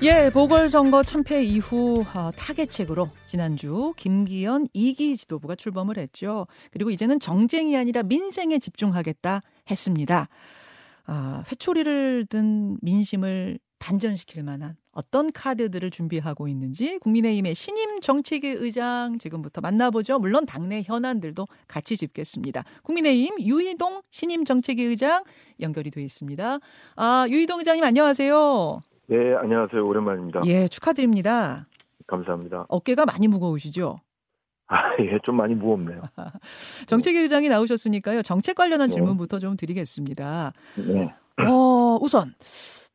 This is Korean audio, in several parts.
예, 보궐선거 참패 이후 어, 타겟책으로 지난주 김기현 2기 지도부가 출범을 했죠. 그리고 이제는 정쟁이 아니라 민생에 집중하겠다 했습니다. 아, 회초리를 든 민심을 반전시킬 만한 어떤 카드들을 준비하고 있는지 국민의힘의 신임 정책위 의장 지금부터 만나보죠. 물론 당내 현안들도 같이 짚겠습니다. 국민의힘 유희동 신임 정책위 의장 연결이 돼 있습니다. 아, 유희동 의장님 안녕하세요. 네, 안녕하세요. 오랜만입니다. 예, 축하드립니다. 감사합니다. 어깨가 많이 무거우시죠? 아, 예, 좀 많이 무겁네요. 정책위 의장이 나오셨으니까요. 정책 관련한 네. 질문부터 좀 드리겠습니다. 네. 어, 우선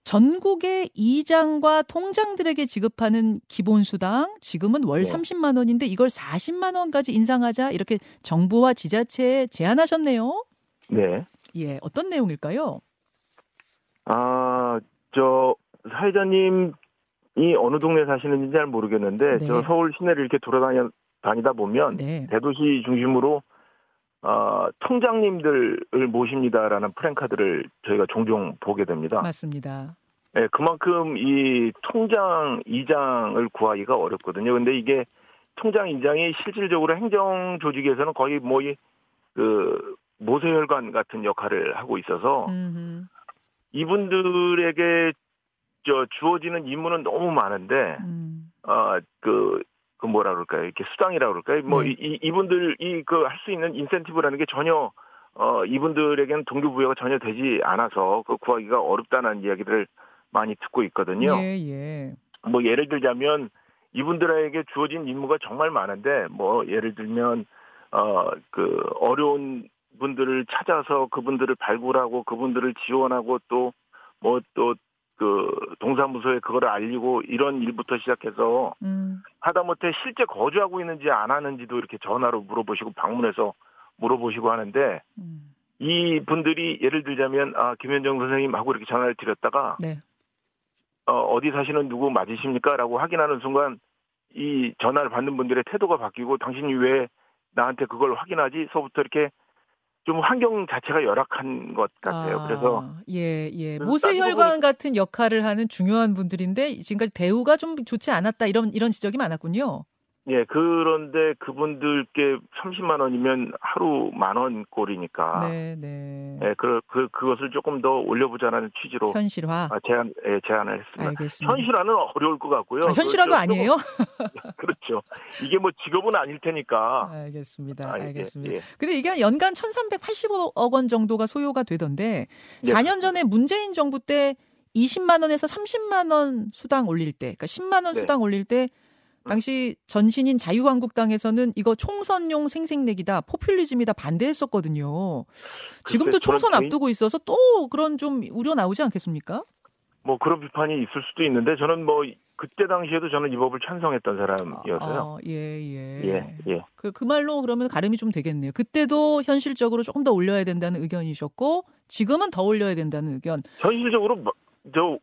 전국의 이장과 통장들에게 지급하는 기본수당 지금은 월 네. 30만 원인데 이걸 40만 원까지 인상하자 이렇게 정부와 지자체에 제안하셨네요. 네. 예, 어떤 내용일까요? 아, 저 사회자님이 어느 동네 사시는지 잘 모르겠는데 네. 저 서울 시내를 이렇게 돌아다니 다니다 보면 네. 대도시 중심으로 어, 통장님들을 모십니다라는 프랭카드를 저희가 종종 보게 됩니다. 맞습니다. 네, 그만큼 이 통장 이장을 구하기가 어렵거든요. 근데 이게 통장 이장이 실질적으로 행정 조직에서는 거의 뭐 뭐이그 모세혈관 같은 역할을 하고 있어서 음흠. 이분들에게 저 주어지는 임무는 너무 많은데 음. 어그 그 뭐라 그럴까요? 이렇게 수당이라 그럴까요? 뭐 네. 이, 이분들 이 그 할 수 있는 인센티브라는 게 전혀 어 이분들에게는 동기부여가 전혀 되지 않아서 그 구하기가 어렵다는 이야기들을 많이 듣고 있거든요. 예, 예. 뭐 예를 들자면 이분들에게 주어진 임무가 정말 많은데 뭐 예를 들면 어 그 어려운 분들을 찾아서 그분들을 발굴하고 그분들을 지원하고 또 뭐또 그 동사무소에 그거를 알리고 이런 일부터 시작해서 음. 하다못해 실제 거주하고 있는지 안 하는지도 이렇게 전화로 물어보시고 방문해서 물어보시고 하는데 음. 이 분들이 예를 들자면 아 김현정 선생님하고 이렇게 전화를 드렸다가 네. 어, 어디 사시는 누구 맞으십니까? 라고 확인하는 순간 이 전화를 받는 분들의 태도가 바뀌고 당신이 왜 나한테 그걸 확인하지?서부터 이렇게 좀 환경 자체가 열악한 것 같아요. 아, 그래서 예, 예. 그래서 모세혈관 같은 역할을 하는 중요한 분들인데 지금까지 대우가 좀 좋지 않았다 이런 이런 지적이 많았군요. 예 그런데 그분들께 30만 원이면 하루 만원 꼴이니까 네, 네. 예, 그, 그 그것을 조금 더 올려보자는 취지로 현실화. 아, 제안 예, 제안을 했습니다. 알겠습니다. 현실화는 어려울 것 같고요. 아, 현실화도 그, 저, 아니에요? 그렇죠. 이게 뭐 직업은 아닐 테니까. 알겠습니다. 아, 예, 알겠습니다. 예. 근데 이게 연간 1,380억 원 정도가 소요가 되던데 예, 4년 전에 문재인 정부 때 20만 원에서 30만 원 수당 올릴 때, 그러니까 10만 원 네. 수당 올릴 때 당시 전신인 자유한국당에서는 이거 총선용 생색내기다, 포퓰리즘이다 반대했었거든요. 지금도 총선 개인- 앞두고 있어서 또 그런 좀 우려 나오지 않겠습니까? 뭐 그런 비판이 있을 수도 있는데 저는 뭐 그때 당시에도 저는 이 법을 찬성했던 사람이어서요. 아, 예, 예. 예, 예. 그, 그 말로 그러면 가름이 좀 되겠네요. 그때도 현실적으로 조금 더 올려야 된다는 의견이셨고, 지금은 더 올려야 된다는 의견. 현실적으로 뭐- 저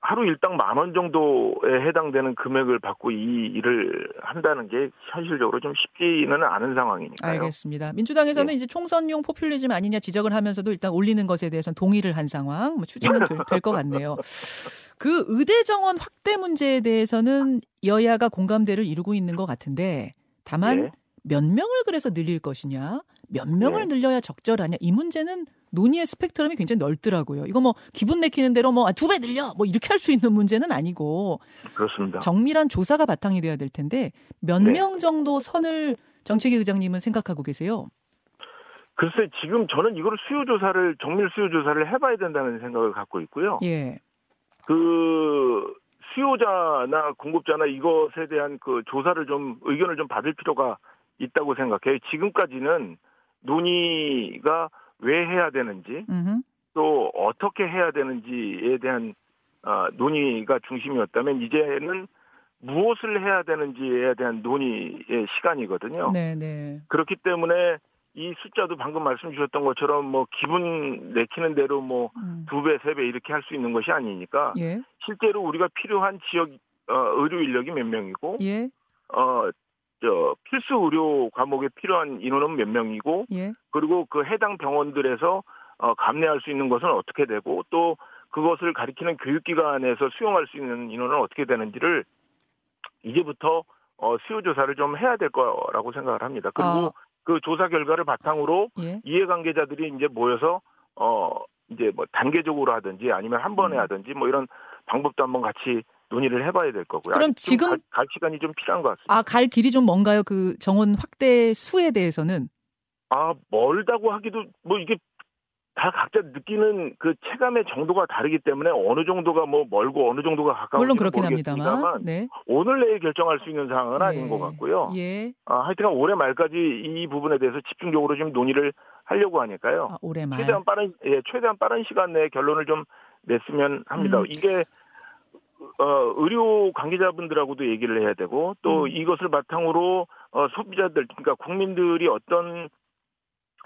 하루 일당 만 원 정도에 해당되는 금액을 받고 이 일을 한다는 게 현실적으로 좀 쉽지는 않은 상황이니까요. 알겠습니다. 민주당에서는 예. 이제 총선용 포퓰리즘 아니냐 지적을 하면서도 일단 올리는 것에 대해서는 동의를 한 상황, 뭐 추진은 될 것 같네요. 그 의대 정원 확대 문제에 대해서는 여야가 공감대를 이루고 있는 것 같은데, 다만 예. 몇 명을 그래서 늘릴 것이냐, 몇 명을 네. 늘려야 적절하냐 이 문제는 논의의 스펙트럼이 굉장히 넓더라고요. 이거 뭐 기분 내키는 대로 뭐 두 배 늘려 뭐 이렇게 할 수 있는 문제는 아니고 그렇습니다. 정밀한 조사가 바탕이 돼야 될 텐데 몇 네. 명 정도 선을 정책위 의장님은 생각하고 계세요? 글쎄 지금 저는 이거를 수요 조사를 정밀 수요 조사를 해봐야 된다는 생각을 갖고 있고요. 예. 그 수요자나 공급자나 이것에 대한 그 조사를 좀 의견을 좀 받을 필요가 있다고 생각해요. 지금까지는 논의가 왜 해야 되는지 음흠. 또 어떻게 해야 되는지에 대한 어, 논의가 중심이었다면 이제는 무엇을 해야 되는지에 대한 논의의 시간이거든요. 네, 네. 그렇기 때문에 이 숫자도 방금 말씀 주셨던 것처럼 뭐 기분 내키는 대로 뭐 음. 두 배, 세 배 이렇게 할 수 있는 것이 아니니까 예. 실제로 우리가 필요한 지역 어, 의료 인력이 몇 명이고 예. 어, 저 필수 의료 과목에 필요한 인원은 몇 명이고 예. 그리고 그 해당 병원들에서 어, 감내할 수 있는 것은 어떻게 되고 또 그것을 가리키는 교육기관에서 수용할 수 있는 인원은 어떻게 되는지를 이제부터 어, 수요 조사를 좀 해야 될 거라고 생각을 합니다. 그리고 아. 그 조사 결과를 바탕으로 예. 이해관계자들이 이제 모여서 어 이제 뭐 단계적으로 하든지 아니면 한 번에 음. 하든지 뭐 이런 방법도 한번 같이 논의를 해봐야 될 거고요. 그럼 지금- 갈, 갈 시간이 좀 필요한 것 같습니다. 아, 갈 길이 좀 뭔가요? 그 정원 확대 수에 대해서는. 아, 멀다고 하기도 뭐 이게 다 각자 느끼는 그 체감의 정도가 다르기 때문에 어느 정도가 뭐 멀고 어느 정도가 가까운지 물론 그렇긴 합니다만. 네. 오늘 내일 결정할 수 있는 사항은 아닌 예. 것 같고요. 예. 아, 하여튼간 올해 말까지 이 부분에 대해서 집중적으로 좀 논의를 하려고 하니까요. 아, 올해 말. 최대한 빠른 예, 최대한 빠른 시간 내에 결론을 좀 냈으면 합니다. 음. 이게 어, 의료 관계자분들하고도 얘기를 해야 되고 또 음. 이것을 바탕으로 어, 소비자들 그러니까 국민들이 어떤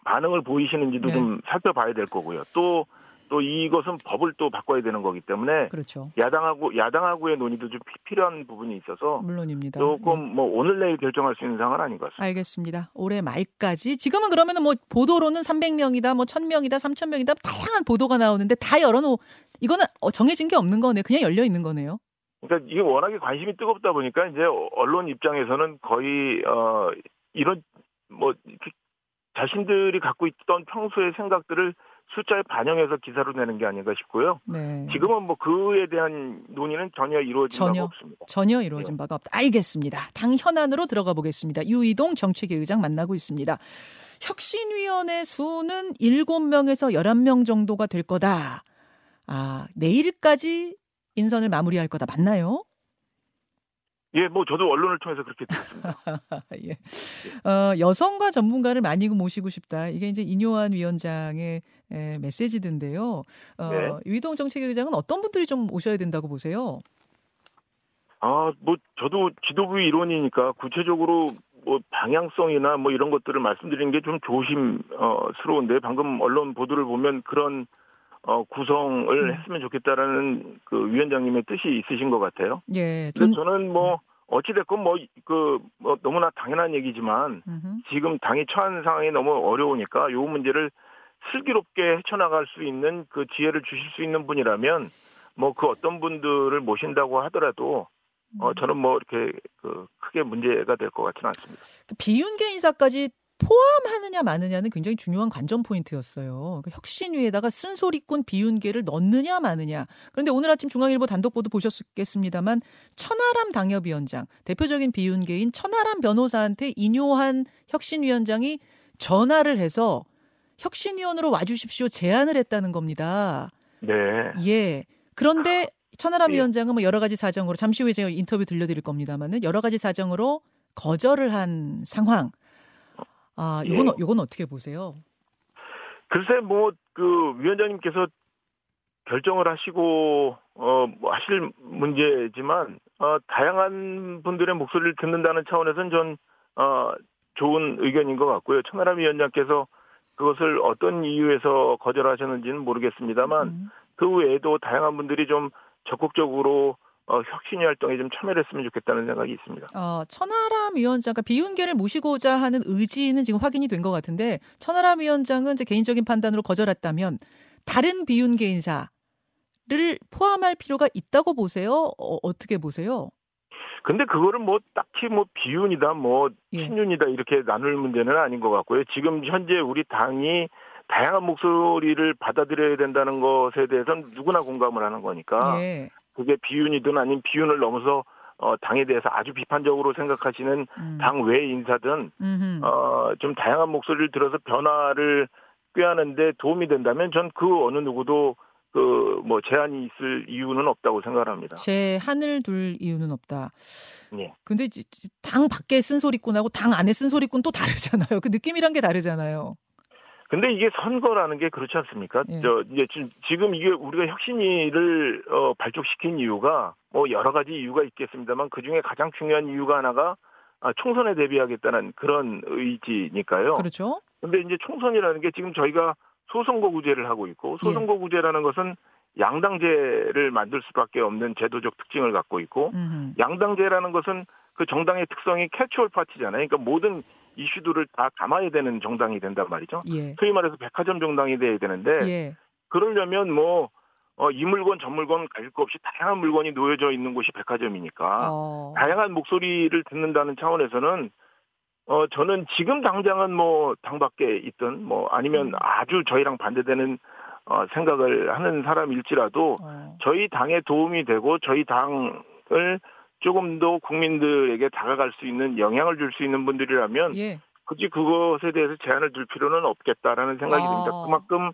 반응을 보이시는지도 네. 좀 살펴봐야 될 거고요. 또 또 이것은 법을 또 바꿔야 되는 거기 때문에 그렇죠. 야당하고 야당하고의 논의도 좀 피- 필요한 부분이 있어서 물론입니다. 예. 조금 뭐 오늘 내일 결정할 수 있는 상황은 아닌 것 같습니다. 알겠습니다. 올해 말까지 지금은 그러면은 뭐 보도로는 300명이다, 뭐 1000명이다, 3000명이다 다양한 보도가 나오는데 다 열어놓 이거는 어, 정해진 게 없는 거네. 그냥 열려 있는 거네요. 그러니까 이게 워낙에 관심이 뜨겁다 보니까 이제 언론 입장에서는 거의 어 이런 뭐 자신들이 갖고 있던 평소의 생각들을 숫자에 반영해서 기사로 내는 게 아닌가 싶고요. 네. 지금은 뭐 그에 대한 논의는 전혀 이루어진 전혀. 바가 없습니다. 전혀 네. 이루어진 바가 없다. 알겠습니다. 당 현안으로 들어가 보겠습니다. 유이동 정책위 의장 만나고 있습니다. 혁신위원회 수는 7명에서 11명 정도가 될 거다. 아, 내일까지 인선을 마무리할 거다. 맞나요? 예, 뭐 저도 언론을 통해서 그렇게 들었습니다. 예. 어, 여성과 전문가를 많이 모시고 싶다. 이게 이제 인요한 위원장의 에, 메시지던데요. 어, 네. 유이동 정책위 의장은 어떤 분들이 좀 오셔야 된다고 보세요? 아, 뭐 저도 지도부 이론이니까 구체적으로 뭐 방향성이나 뭐 이런 것들을 말씀드리는 게 좀 조심스러운데 방금 언론 보도를 보면 그런 어, 구성을 음. 했으면 좋겠다라는 그 위원장님의 뜻이 있으신 것 같아요. 예. 좀, 저는 뭐 어찌됐건 뭐 그 뭐 너무나 당연한 얘기지만 음흠. 지금 당이 처한 상황이 너무 어려우니까 이 문제를 슬기롭게 헤쳐나갈 수 있는 그 지혜를 주실 수 있는 분이라면 뭐 그 어떤 분들을 모신다고 하더라도 어 저는 뭐 이렇게 그 크게 문제가 될 것 같지는 않습니다. 그 비윤계 인사까지 포함하느냐 마느냐는 굉장히 중요한 관전 포인트였어요. 그 혁신 위에다가 쓴소리꾼 비윤계를 넣느냐 마느냐. 그런데 오늘 아침 중앙일보 단독 보도 보셨겠습니다만 천하람 당협위원장 대표적인 비윤계인 천하람 변호사한테 인요한 혁신위원장이 전화를 해서 혁신위원으로 와주십시오 제안을 했다는 겁니다. 네. 예. 그런데 천하람 예. 위원장은 뭐 여러 가지 사정으로 잠시 후에 제가 인터뷰 들려드릴 겁니다만은 여러 가지 사정으로 거절을 한 상황. 아, 요건 예. 어- 요건 어떻게 보세요? 글쎄 뭐 그 위원장님께서 결정을 하시고 어뭐 하실 문제지만 어 다양한 분들의 목소리를 듣는다는 차원에서는 전 어 좋은 의견인 것 같고요. 천하람 위원장께서 그것을 어떤 이유에서 거절하셨는지는 모르겠습니다만 음. 그 외에도 다양한 분들이 좀 적극적으로 어, 혁신위 활동에 좀 참여를 했으면 좋겠다는 생각이 있습니다. 어, 천하람 위원장, 그러니까 비윤계를 모시고자 하는 의지는 지금 확인이 된 것 같은데 천하람 위원장은 이제 개인적인 판단으로 거절했다면 다른 비윤계 인사를 포함할 필요가 있다고 보세요? 어, 어떻게 보세요? 근데 그거를 뭐 딱히 뭐 비윤이다 뭐 예. 친윤이다 이렇게 나눌 문제는 아닌 것 같고요. 지금 현재 우리 당이 다양한 목소리를 받아들여야 된다는 것에 대해서는 누구나 공감을 하는 거니까 예. 그게 비윤이든 아닌 비윤을 넘어서 어, 당에 대해서 아주 비판적으로 생각하시는 음. 당외 인사든. 어, 좀 다양한 목소리를 들어서 변화를 꾀하는데 도움이 된다면 전 그 어느 누구도 그 뭐 제한이 있을 이유는 없다고 생각합니다. 제 한을 둘 이유는 없다. 예. 근데 당 밖에 쓴소리꾼하고 당 안에 쓴소리꾼 또 다르잖아요. 그 느낌이란 게 다르잖아요. 근데 이게 선거라는 게 그렇지 않습니까? 예. 저 이제 지금, 이게 우리가 혁신위를 어, 발족시킨 이유가 뭐 여러 가지 이유가 있겠습니다만 그 중에 가장 중요한 이유가 하나가 아, 총선에 대비하겠다는 그런 의지니까요. 그렇죠? 근데 이제 총선이라는 게 지금 저희가 소선거구제를 하고 있고 예. 소선거구제라는 것은 양당제를 만들 수밖에 없는 제도적 특징을 갖고 있고 음흠. 양당제라는 것은 그 정당의 특성이 캐치올 파티잖아요. 그러니까 모든 이슈들을 다 담아야 되는 정당이 된단 말이죠. 예. 소위 말해서 백화점 정당이 돼야 되는데 예. 그러려면 뭐 어, 이 물건 저 물건 가질 거 없이 다양한 물건이 놓여져 있는 곳이 백화점이니까 어. 다양한 목소리를 듣는다는 차원에서는 어 저는 지금 당장은 뭐 당 밖에 있든 뭐 아니면 음. 아주 저희랑 반대되는 어 생각을 하는 사람일지라도 어. 저희 당에 도움이 되고 저희 당을 조금 더 국민들에게 다가갈 수 있는 영향을 줄 수 있는 분들이라면 예. 굳이 그것에 대해서 제한을 둘 필요는 없겠다라는 생각이 아. 듭니다. 그만큼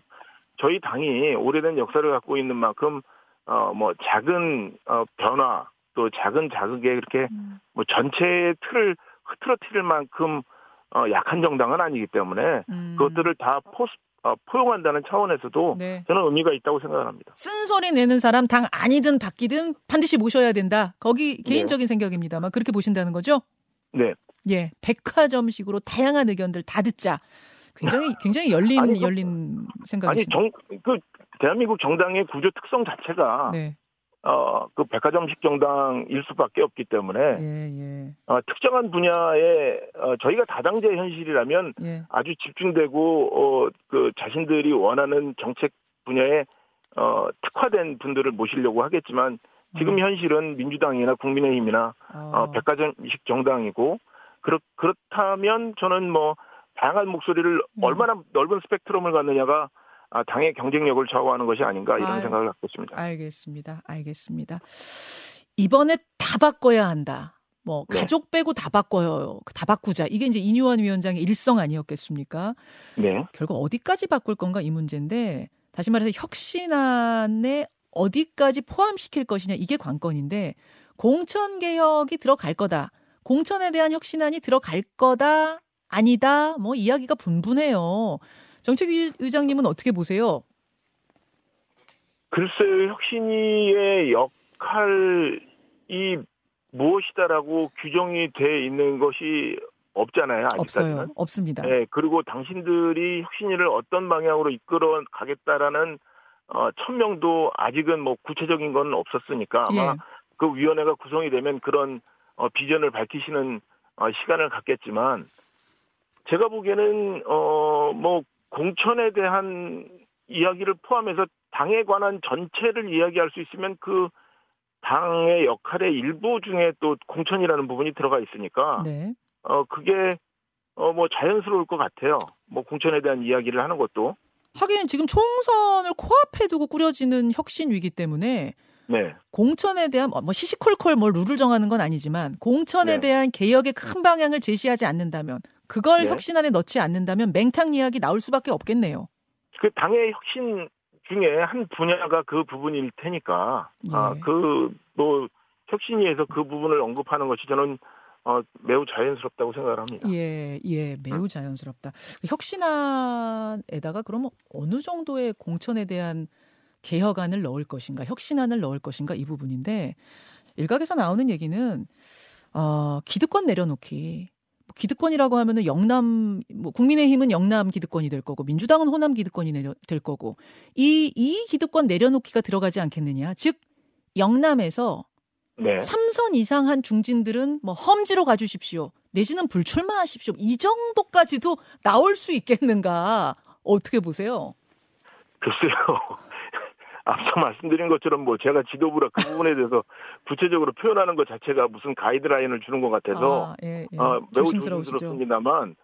저희 당이 오래된 역사를 갖고 있는 만큼 어 뭐 작은 어 변화 또 작은 자극에 그렇게 음. 뭐 전체의 틀을 흐트러뜨릴 만큼 어 약한 정당은 아니기 때문에 음. 그것들을 다 포, 어, 포용한다는 차원에서도 네. 저는 의미가 있다고 생각을 합니다. 쓴소리 내는 사람 당 아니든 바뀌든 반드시 모셔야 된다. 거기 개인적인 생각입니다만 그렇게 보신다는 거죠? 네. 예. 백화점식으로 다양한 의견들 다 듣자. 굉장히 굉장히 열린 아니, 그- 열린 아니 생각이십니다. 정그 대한민국 정당의 구조 특성 자체가 네. 어 그 백화점식 정당일 수밖에 없기 때문에 예, 예. 어, 특정한 분야에 어, 저희가 다당제 현실이라면 예. 아주 집중되고 어, 그 자신들이 원하는 정책 분야에 어, 특화된 분들을 모시려고 하겠지만 지금 음. 현실은 민주당이나 국민의힘이나 어. 어, 백화점식 정당이고 그렇 그렇다면 저는 뭐 다양한 목소리를 음. 얼마나 넓은 스펙트럼을 갖느냐가 아, 당의 경쟁력을 좌우하는 것이 아닌가 이런 아유. 생각을 갖고 있습니다. 알겠습니다. 알겠습니다. 이번에 다 바꿔야 한다. 뭐 네. 가족 빼고 다 바꿔요. 다 바꾸자. 이게 이제 이뉴환 위원장의 일성 아니었겠습니까? 네. 결국 어디까지 바꿀 건가 이 문제인데 다시 말해서 혁신안에 어디까지 포함시킬 것이냐 이게 관건인데 공천 개혁이 들어갈 거다. 공천에 대한 혁신안이 들어갈 거다. 아니다. 뭐 이야기가 분분해요. 정책위 의장님은 어떻게 보세요? 글쎄요, 혁신위의 역할이 무엇이다라고 규정이 돼 있는 것이 없잖아요, 아직까지는. 없어요. 없습니다. 네, 그리고 당신들이 혁신위를 어떤 방향으로 이끌어 가겠다라는 어, 천명도 아직은 뭐 구체적인 건 없었으니까 아마 예. 그 위원회가 구성이 되면 그런 어, 비전을 밝히시는 어, 시간을 갖겠지만 제가 보기에는 어, 뭐 공천에 대한 이야기를 포함해서 당에 관한 전체를 이야기할 수 있으면 그 당의 역할의 일부 중에 또 공천이라는 부분이 들어가 있으니까 네. 어 그게 어 뭐 자연스러울 것 같아요. 뭐 공천에 대한 이야기를 하는 것도 하긴 지금 총선을 코앞에 두고 꾸려지는 혁신 위기 때문에 네. 공천에 대한 뭐 시시콜콜 뭘 룰을 정하는 건 아니지만 공천에 네. 대한 개혁의 큰 방향을 제시하지 않는다면 그걸 네. 혁신 안에 넣지 않는다면 맹탕 이야기 나올 수밖에 없겠네요. 그 당의 혁신 중에 한 분야가 그 부분일 테니까 예. 아그 뭐 혁신위에서 그 부분을 언급하는 것이 저는 어 매우 자연스럽다고 생각을 합니다. 예, 예, 매우 자연스럽다. 혁신안에다가 그러면 어느 정도의 공천에 대한 개혁안을 넣을 것인가, 혁신안을 넣을 것인가 이 부분인데 일각에서 나오는 얘기는 어, 기득권 내려놓기. 뭐 기득권이라고 하면은 영남, 뭐 국민의힘은 영남 기득권이 될 거고 민주당은 호남 기득권이 내려, 될 거고 이이 기득권 내려놓기가 들어가지 않겠느냐. 즉 영남에서 네. 삼선 이상 한 중진들은 뭐 험지로 가주십시오. 내지는 불출마하십시오. 이 정도까지도 나올 수 있겠는가? 어떻게 보세요? 글쎄요. 앞서 말씀드린 것처럼 뭐 제가 지도부라 그 부분에 대해서 구체적으로 표현하는 것 자체가 무슨 가이드라인을 주는 것 같아서 아, 예, 예. 어, 매우 조심스러우시죠. 조심스럽습니다만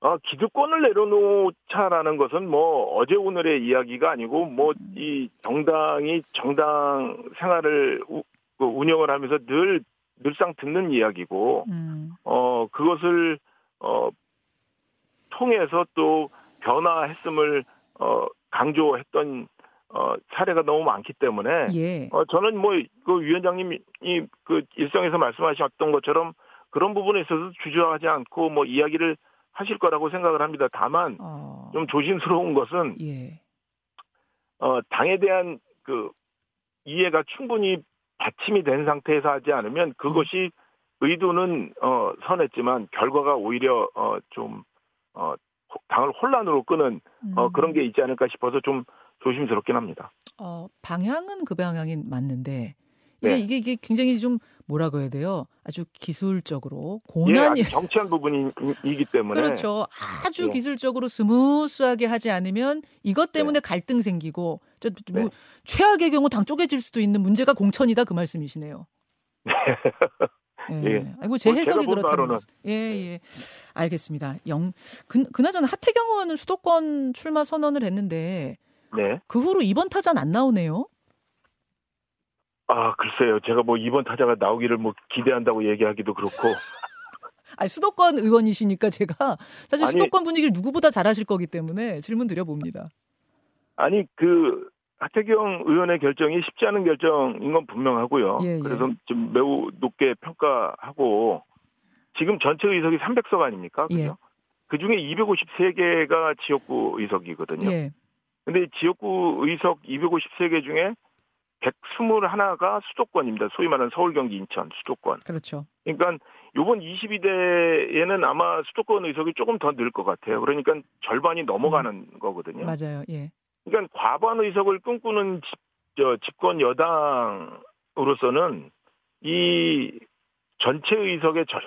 어, 기득권을 내려놓자라는 것은 뭐 어제 오늘의 이야기가 아니고 뭐 이 정당이 정당 생활을 우- 그 운영을 하면서 늘 늘상 듣는 이야기고 음, 어 그것을 어 통해서 또 변화했음을 어 강조했던 어 사례가 너무 많기 때문에 예. 어 저는 뭐 그 위원장님이 그 일성에서 말씀하셨던 것처럼 그런 부분에 있어서 주저하지 않고 뭐 이야기를 하실 거라고 생각을 합니다. 다만 어, 좀 조심스러운 것은 예. 어 당에 대한 그 이해가 충분히 받침이 된 상태에서 하지 않으면 그것이 의도는 어 선했지만 결과가 오히려 어 좀 어 당을 혼란으로 끄는 어 음. 그런 게 있지 않을까 싶어서 좀 조심스럽긴 합니다. 어, 방향은 그 방향이 맞는데 이게 네. 이게 이게 굉장히 좀 뭐라고 해야 돼요? 아주 기술적으로 예, 고난이 아주 정치한 부분이기 때문에 그렇죠. 아주 예. 기술적으로 smooth하게 하지 않으면 이것 때문에 갈등 생기고 저, 뭐 네. 최악의 경우 당 쪼개질 수도 있는 문제가 공천이다 그 말씀이시네요. 예. 예. 아이고 제뭐 해석이 본 그렇다는. 거죠. 예, 예. 알겠습니다. 영 그, 그나저나 하태경 의원은 수도권 출마 선언을 했는데 네. 그 후로 이번 타자는 안 나오네요. 아 글쎄요, 제가 뭐 이번 타자가 나오기를 뭐 기대한다고 얘기하기도 그렇고 아 수도권 의원이시니까 제가 사실 아니- 수도권 분위기를 누구보다 잘하실 거기 때문에 질문 드려봅니다. 아니 그 하태경 의원의 결정이 쉽지 않은 결정인 건 분명하고요. 예, 예. 그래서 좀 매우 높게 평가하고 지금 전체 의석이 300석 아닙니까? 예. 그죠? 그 중에 253개가 지역구 의석이거든요. 예. 근데 지역구 의석 253개 중에 121가 수도권입니다. 소위 말하는 서울, 경기, 인천 수도권. 그렇죠. 그러니까 요번 22대에는 아마 수도권 의석이 조금 더 늘 것 같아요. 그러니까 절반이 넘어가는 거거든요. 맞아요. 예. 그러니까 과반 의석을 꿈꾸는 집, 저, 집권 여당으로서는 이 전체 의석의 절,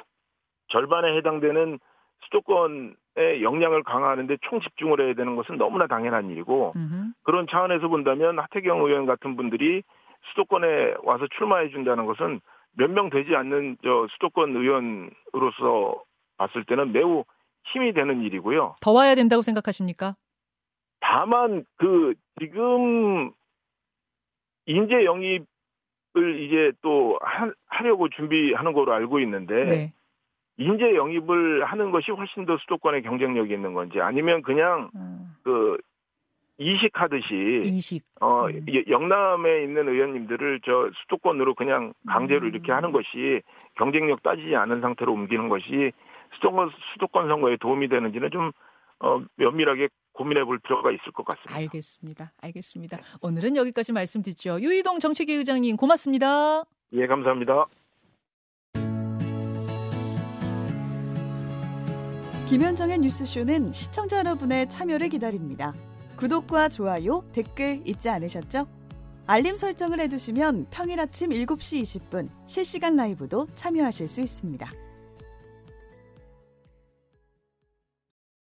절반에 해당되는 수도권의 역량을 강화하는데 총 집중을 해야 되는 것은 너무나 당연한 일이고 음흠. 그런 차원에서 본다면 하태경 의원 같은 분들이 수도권에 와서 출마해 준다는 것은 몇 명 되지 않는 저 수도권 의원으로서 봤을 때는 매우 힘이 되는 일이고요. 더 와야 된다고 생각하십니까? 다만 그 지금 인재 영입을 이제 또 하, 하려고 준비하는 거로 알고 있는데 네. 인재 영입을 하는 것이 훨씬 더 수도권에 경쟁력이 있는 건지 아니면 그냥 음, 그 이식하듯이 이식. 어 음. 이- 영남에 있는 의원님들을 저 수도권으로 그냥 강제로 음. 이렇게 하는 것이 경쟁력 따지지 않은 상태로 옮기는 것이 수도권 수도권 선거에 도움이 되는지는 좀 어, 면밀하게 고민해 볼 필요가 있을 것 같습니다. 알겠습니다. 알겠습니다. 오늘은 여기까지 말씀드리죠. 유희동 정책위 의장님 고맙습니다. 예, 감사합니다. 김현정의 뉴스쇼는 시청자 여러분의 참여를 기다립니다. 구독과 좋아요, 댓글 잊지 않으셨죠? 알림 설정을 해두시면 평일 아침 7시 20분 실시간 라이브도 참여하실 수 있습니다.